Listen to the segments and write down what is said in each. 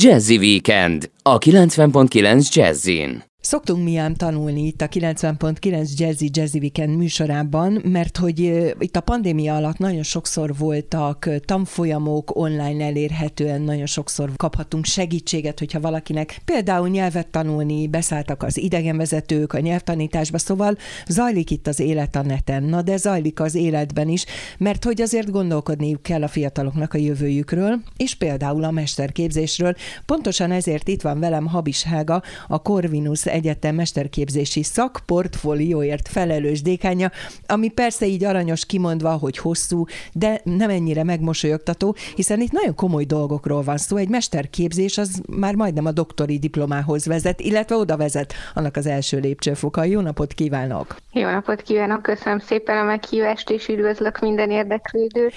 Jazzy Weekend a 90.9 Jazzin. Szoktunk mi ám tanulni itt a 90.9 Jazzy Jazzy Weekend műsorában, mert hogy itt a pandémia alatt nagyon sokszor voltak tanfolyamok, online elérhetően nagyon sokszor kaphatunk segítséget, hogyha valakinek például nyelvet tanulni, beszálltak az idegenvezetők a nyelvtanításba, szóval zajlik itt az élet a neten, na de zajlik az életben is, mert hogy azért gondolkodniuk kell a fiataloknak a jövőjükről, és például a mesterképzésről. Pontosan ezért itt van velem Habis Hága, a Corvinus Egyetem mesterképzési szakportfólióért felelős dékánya, ami persze így aranyos kimondva, hogy hosszú, de nem ennyire megmosolyogtató, hiszen itt nagyon komoly dolgokról van szó. Egy mesterképzés az már majdnem a doktori diplomához vezet, illetve oda vezet annak az első lépcsőfoka. Jó napot kívánok! Jó napot kívánok, köszönöm szépen a meghívást, és üdvözlök minden érdeklődőt.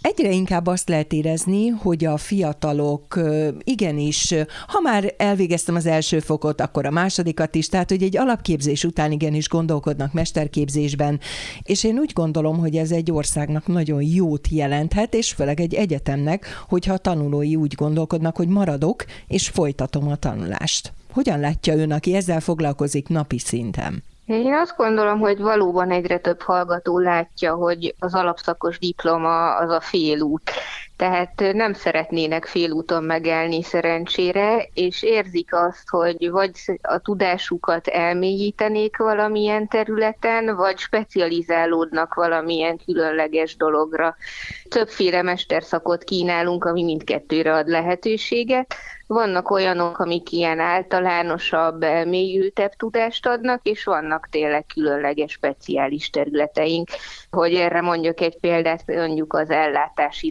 Egyre inkább azt lehet érezni, hogy a fiatalok igenis, ha már elvégeztem az első fokot, akkor a második másikat is, tehát hogy egy alapképzés után igenis gondolkodnak mesterképzésben, és én úgy gondolom, hogy ez egy országnak nagyon jót jelenthet, és főleg egy egyetemnek, hogyha a tanulói úgy gondolkodnak, hogy maradok, és folytatom a tanulást. Hogyan látja ön, aki ezzel foglalkozik napi szinten? Én azt gondolom, hogy valóban egyre több hallgató látja, hogy az alapszakos diploma az a félút. Tehát nem szeretnének félúton megelni szerencsére, és érzik azt, hogy vagy a tudásukat elmélyítenék valamilyen területen, vagy specializálódnak valamilyen különleges dologra. Többféle mesterszakot kínálunk, ami mindkettőre ad lehetőséget. Vannak olyanok, amik ilyen általánosabb, elmélyültebb tudást adnak, és vannak tényleg különleges, speciális területeink. Hogy erre mondjuk egy példát, mondjuk az ellátási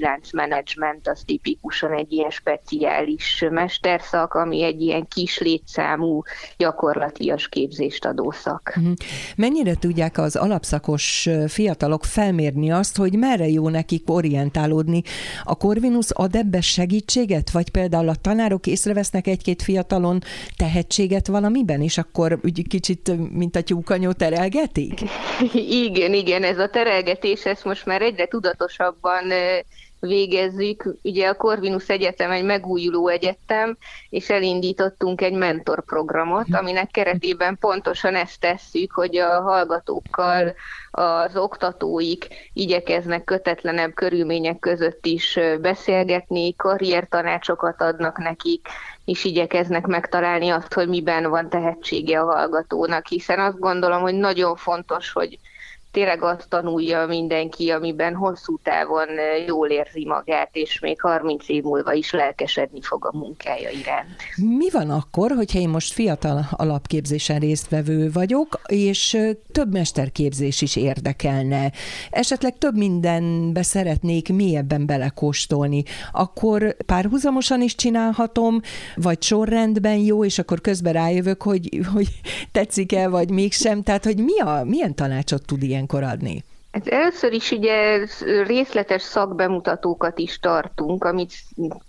láncmenedzsment, az tipikusan egy ilyen speciális mesterszak, ami egy ilyen kis létszámú, gyakorlatias képzést adó szak. Mhm. Mennyire tudják az alapszakos fiatalok felmérni azt, hogy merre jó nekik orientálódni? A Corvinus ad ebbe segítséget, vagy például a tanárok észrevesznek egy-két fiatalon tehetséget valamiben, és akkor úgy kicsit, mint a tyúkanyó terelgetik? Igen, igen, ez a terelgetés, ezt most már egyre tudatosabban végezzük. Ugye a Corvinus Egyetem egy megújuló egyetem, és elindítottunk egy mentorprogramot, aminek keretében pontosan ezt tesszük, hogy a hallgatókkal az oktatóik igyekeznek kötetlenebb körülmények között is beszélgetni, karriertanácsokat adnak nekik, és igyekeznek megtalálni azt, hogy miben van tehetsége a hallgatónak, hiszen azt gondolom, hogy nagyon fontos, hogy tényleg azt tanulja mindenki, amiben hosszú távon jól érzi magát, és még 30 év múlva is lelkesedni fog a munkája iránt. Mi van akkor, hogyha én most fiatal alapképzésen résztvevő vagyok, és több mesterképzés is érdekelne, esetleg több mindenbe szeretnék mélyebben belekóstolni, akkor párhuzamosan is csinálhatom, vagy sorrendben jó, és akkor közben rájövök, hogy, hogy tetszik-e, vagy mégsem, tehát hogy mi a, milyen tanácsot tud ilyen ilyenkor adni? Hát először is ugye részletes szakbemutatókat is tartunk, amit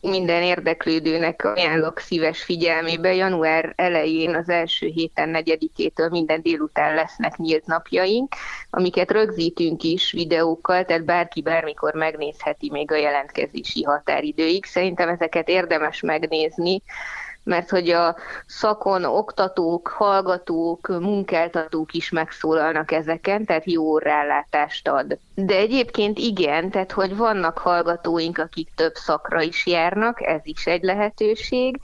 minden érdeklődőnek ajánlok szíves figyelmébe. Január elején, az első héten, negyedikétől minden délután lesznek nyílt napjaink, amiket rögzítünk is videókkal, tehát bárki bármikor megnézheti még a jelentkezési határidőig. Szerintem ezeket érdemes megnézni, mert hogy a szakon oktatók, hallgatók, munkáltatók is megszólalnak ezeken, tehát jó rálátást ad. De egyébként igen, tehát hogy vannak hallgatóink, akik több szakra is járnak, ez is egy lehetőség,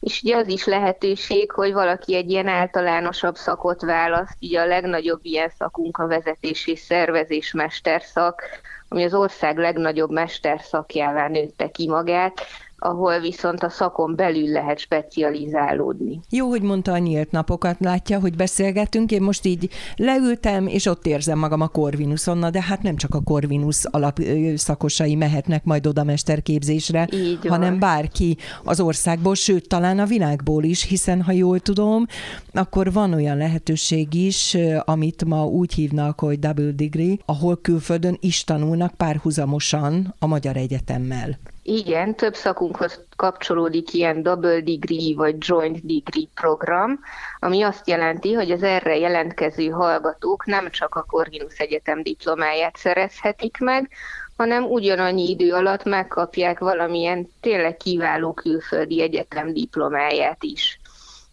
és ugye az is lehetőség, hogy valaki egy ilyen általánosabb szakot választ, ugye a legnagyobb ilyen szakunk a vezetés és szervezés mesterszak, ami az ország legnagyobb mesterszakjává nőtte ki magát, ahol viszont a szakon belül lehet specializálódni. Jó, hogy mondta a nyílt napokat, látja, hogy beszélgetünk, én most így leültem, és ott érzem magam a Corvinuson, na de hát nem csak a Corvinus alapszakosai mehetnek majd oda mesterképzésre, így hanem van. bárki az országból, sőt, talán a világból is, hiszen ha jól tudom, akkor van olyan lehetőség is, amit ma úgy hívnak, hogy double degree, ahol külföldön is tanulnak párhuzamosan a Magyar Egyetemmel. Igen, több szakunkhoz kapcsolódik ilyen double degree vagy joint degree program, ami azt jelenti, hogy az erre jelentkező hallgatók nem csak a Corvinus Egyetem diplomáját szerezhetik meg, hanem ugyanannyi idő alatt megkapják valamilyen tényleg kiváló külföldi egyetem diplomáját is.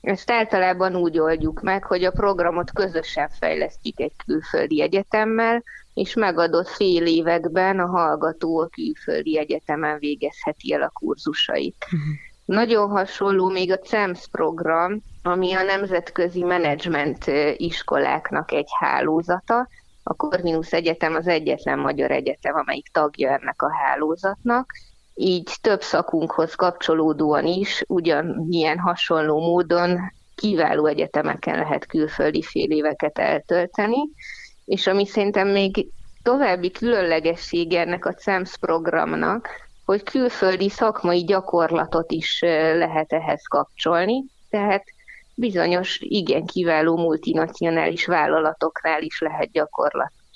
Ezt általában úgy oldjuk meg, hogy a programot közösen fejlesztjük egy külföldi egyetemmel, és megadott fél években a hallgató a külföldi egyetemen végezheti el a kurzusait. Uh-huh. Nagyon hasonló még a CEMS program, ami a nemzetközi menedzsment iskoláknak egy hálózata. A Corvinus Egyetem az egyetlen magyar egyetem, amelyik tagja ennek a hálózatnak, így több szakunkhoz kapcsolódóan is ugyanilyen hasonló módon kiváló egyetemeken lehet külföldi fél éveket eltölteni, és ami szerintem még további különlegessége ennek a CEMS programnak, hogy külföldi szakmai gyakorlatot is lehet ehhez kapcsolni, tehát bizonyos igen kiváló multinacionális vállalatoknál is lehet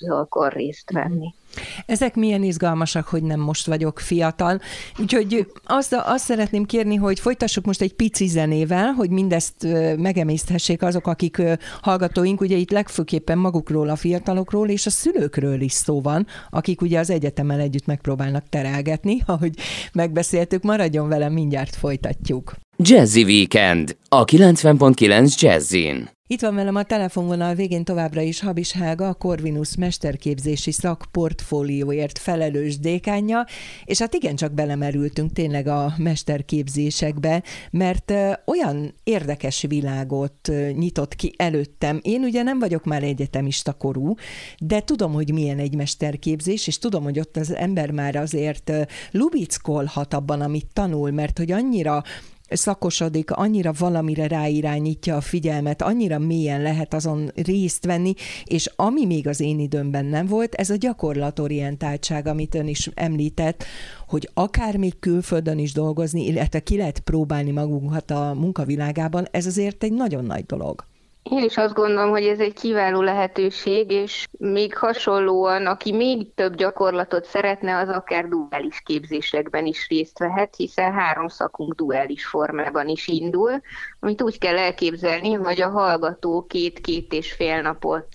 gyakorlatokon részt venni. Ezek milyen izgalmasak, hogy nem most vagyok fiatal. Úgyhogy azt, azt szeretném kérni, hogy folytassuk most egy pici zenével, hogy mindezt megemészthessék azok, akik hallgatóink. Ugye itt legfőképpen magukról, a fiatalokról és a szülőkről is szó van, akik ugye az egyetemmel együtt megpróbálnak terelgetni, ahogy megbeszéltük. Maradjon velem, mindjárt folytatjuk. Jazzy Weekend a 90.9 Jazzin. Itt van velem a telefonvonal végén továbbra is Habis Hága, a Corvinus mesterképzési szakportfólióért felelős dékánja, és hát igencsak belemerültünk tényleg a mesterképzésekbe, mert olyan érdekes világot nyitott ki előttem. Én ugye nem vagyok már egyetemista korú, de tudom, hogy milyen egy mesterképzés, és tudom, hogy ott az ember már azért lubickolhat abban, amit tanul, mert hogy annyira szakosodik, annyira valamire ráirányítja a figyelmet, annyira mélyen lehet azon részt venni, és ami még az én időmben nem volt, ez a gyakorlatorientáltság, amit ön is említett, hogy akár még külföldön is dolgozni, illetve ki lehet próbálni magunkat a munkavilágában, ez azért egy nagyon nagy dolog. Én is azt gondolom, hogy ez egy kiváló lehetőség, és még hasonlóan, aki még több gyakorlatot szeretne, az akár duális képzésekben is részt vehet, hiszen három szakunk duális formában is indul, amit úgy kell elképzelni, hogy a hallgató két-két és fél napot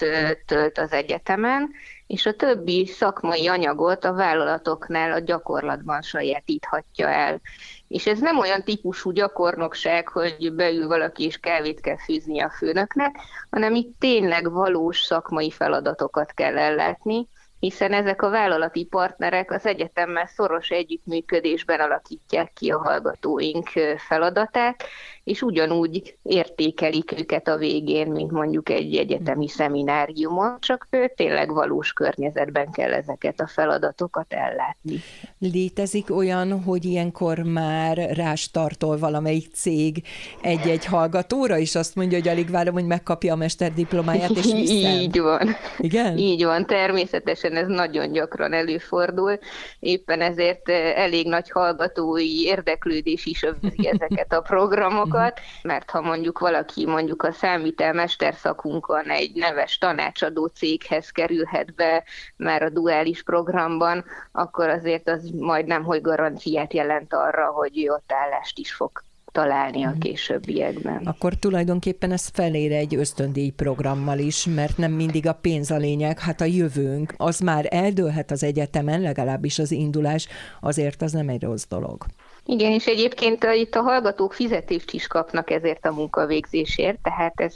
tölt az egyetemen, és a többi szakmai anyagot a vállalatoknál a gyakorlatban sajátíthatja el. És ez nem olyan típusú gyakornokság, hogy beül valaki és kávét kell fűzni a főnöknek, hanem itt tényleg valós szakmai feladatokat kell ellátni, hiszen ezek a vállalati partnerek az egyetemmel szoros együttműködésben alakítják ki a hallgatóink feladatát, és ugyanúgy értékelik őket a végén, mint mondjuk egy egyetemi szemináriumon, csak tényleg valós környezetben kell ezeket a feladatokat ellátni. Létezik olyan, hogy ilyenkor már rástartol valamelyik cég egy-egy hallgatóra, és azt mondja, hogy alig várom, hogy megkapja a mesterdiplomáját, és viszem. Így van. Igen? Így van, természetesen ez nagyon gyakran előfordul, éppen ezért elég nagy hallgatói érdeklődés is övezi ezeket a programokat, mert ha mondjuk valaki mondjuk a számvitel mesterszakunkon egy neves tanácsadó céghez kerülhet be már a duális programban, akkor azért az majdnem, hogy garanciát jelent arra, hogy ott állást is fog találni a mhm. későbbiekben. Akkor tulajdonképpen ez felér egy ösztöndíj programmal is, mert nem mindig a pénz a lényeg, hát a jövőnk, az már eldőlhet az egyetemen, legalábbis az indulás, azért az nem egy rossz dolog. Igen, és egyébként a, itt a hallgatók fizetést is kapnak ezért a munkavégzésért, tehát ez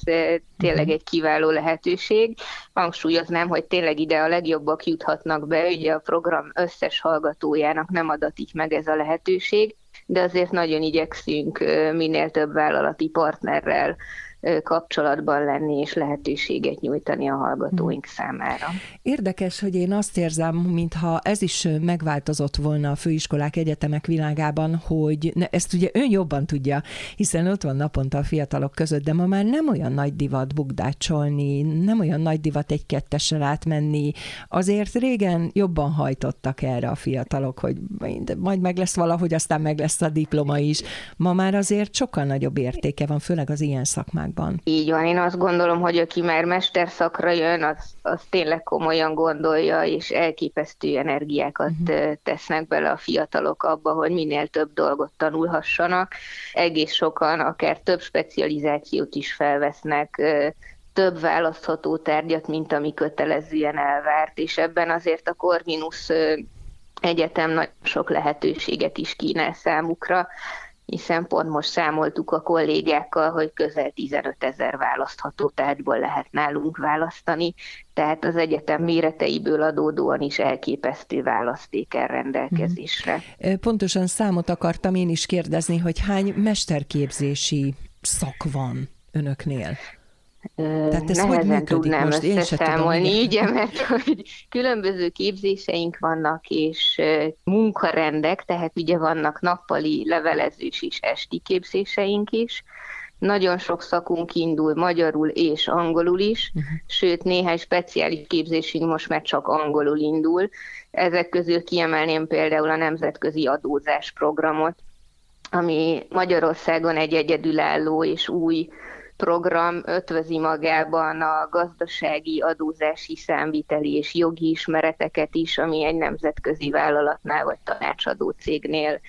tényleg mhm. egy kiváló lehetőség. Hangsúlyoznám, hogy tényleg ide a legjobbak juthatnak be, ugye a program összes hallgatójának nem adatik meg ez a lehetőség, de azért nagyon igyekszünk minél több vállalati partnerrel kapcsolatban lenni és lehetőséget nyújtani a hallgatóink hmm. számára. Érdekes, hogy én azt érzem, mintha ez is megváltozott volna a főiskolák, egyetemek világában, hogy ne, ezt ugye ön jobban tudja, hiszen ott van naponta a fiatalok között, de ma már nem olyan nagy divat bugdácsolni, nem olyan nagy divat egy kettessel átmenni. Azért régen jobban hajtottak erre a fiatalok, hogy majd meg lesz valahogy, aztán meg lesz a diploma is. Ma már azért sokkal nagyobb értéke van, főleg az ilyen szakmák országban. Így van, én azt gondolom, hogy aki már mesterszakra jön, az, az tényleg komolyan gondolja, és elképesztő energiákat uh-huh. tesznek bele a fiatalok abba, hogy minél több dolgot tanulhassanak. Egész sokan akár több specializációt is felvesznek, több választható tárgyat, mint ami kötelezően elvárt, és ebben azért a Corvinus egyetem nagyon sok lehetőséget is kínál számukra, hiszen pont most számoltuk a kollégákkal, hogy közel 15 ezer választható tárgyból lehet nálunk választani, tehát az egyetem méreteiből adódóan is elképesztő választék el rendelkezésre. Pontosan számot akartam én is kérdezni, hogy hány mesterképzési szak van önöknél? Tehát ez hogy működik tudnám most? Én összeszámolni, így, mert hogy különböző képzéseink vannak, és munkarendek, tehát ugye vannak nappali levelezős és esti képzéseink is, nagyon sok szakunk indul magyarul és angolul is, uh-huh. sőt néhány speciális képzésünk most már csak angolul indul. Ezek közül kiemelném például a nemzetközi adózás programot, ami Magyarországon egy egyedülálló és új program ötvözi magában a gazdasági, adózási, számviteli és jogi ismereteket is, ami egy nemzetközi vállalatnál vagy tanácsadó cégnél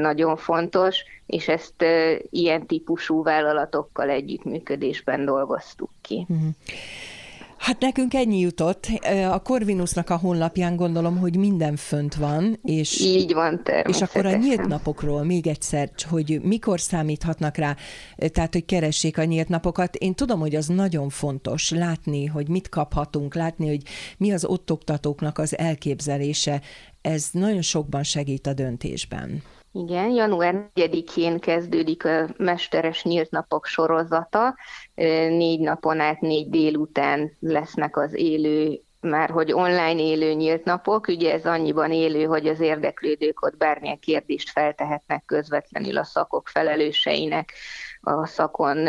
nagyon fontos, és ezt ilyen típusú vállalatokkal együttműködésben dolgoztuk ki. Uh-huh. Hát nekünk ennyi jutott. A Corvinusnak a honlapján gondolom, hogy minden fönt van. És, Így van, És akkor a nyílt napokról még egyszer, hogy mikor számíthatnak rá, tehát hogy keressék a nyílt napokat. Én tudom, hogy az nagyon fontos látni, hogy mit kaphatunk, látni, hogy mi az ott oktatóknak az elképzelése. Ez nagyon sokban segít a döntésben. Igen, január 4-én kezdődik a Mesteres Nyílt Napok sorozata. Négy napon át, négy délután lesznek az élő már hogy online élő nyílt napok, ugye ez annyiban élő, hogy az érdeklődők ott bármilyen kérdést feltehetnek közvetlenül a szakok felelőseinek, a szakon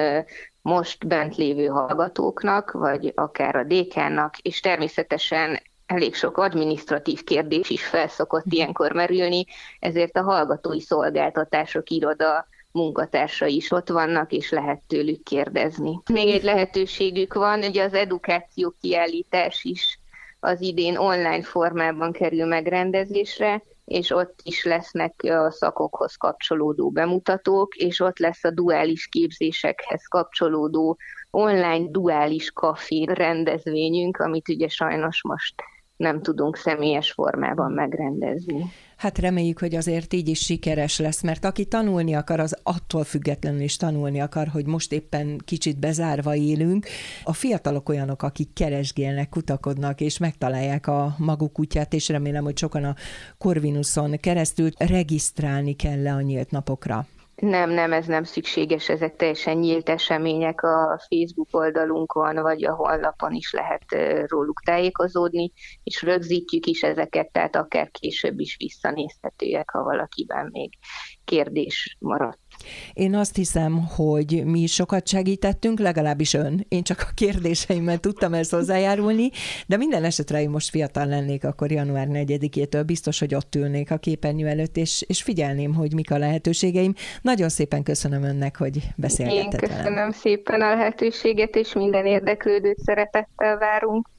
most bent lévő hallgatóknak, vagy akár a dékánnak, és természetesen elég sok administratív kérdés is felszokott ilyenkor merülni, ezért a hallgatói szolgáltatások iroda munkatársai is ott vannak, és lehet tőlük kérdezni. Még egy lehetőségük van, ugye az edukáció kiállítás is az idén online formában kerül megrendezésre, és ott is lesznek a szakokhoz kapcsolódó bemutatók, és ott lesz a duális képzésekhez kapcsolódó online duális kafé rendezvényünk, amit ugye sajnos most nem tudunk személyes formában megrendezni. Hát reméljük, hogy azért így is sikeres lesz, mert aki tanulni akar, az attól függetlenül is tanulni akar, hogy most éppen kicsit bezárva élünk. A fiatalok olyanok, akik keresgélnek, kutakodnak, és megtalálják a maguk útját, és remélem, hogy sokan a Corvinuson keresztül regisztrálni kell le a nyílt napokra. Nem, nem, ez nem szükséges, ezek teljesen nyílt események a Facebook oldalunkon, vagy a honlapon is lehet róluk tájékozódni, és rögzítjük is ezeket, tehát akár később is visszanézhetőek, ha valakiben még kérdés maradt. Én azt hiszem, hogy mi sokat segítettünk, legalábbis ön. Én csak a kérdéseimmel tudtam ezt hozzájárulni, de minden esetre én most fiatal lennék, akkor január 4-től biztos, hogy ott ülnék a képernyő előtt, és, és figyelném, hogy mik a lehetőségeim. Nagyon szépen köszönöm önnek, hogy beszélgetett Én köszönöm velem. szépen a lehetőséget, és minden érdeklődőt szeretettel várunk.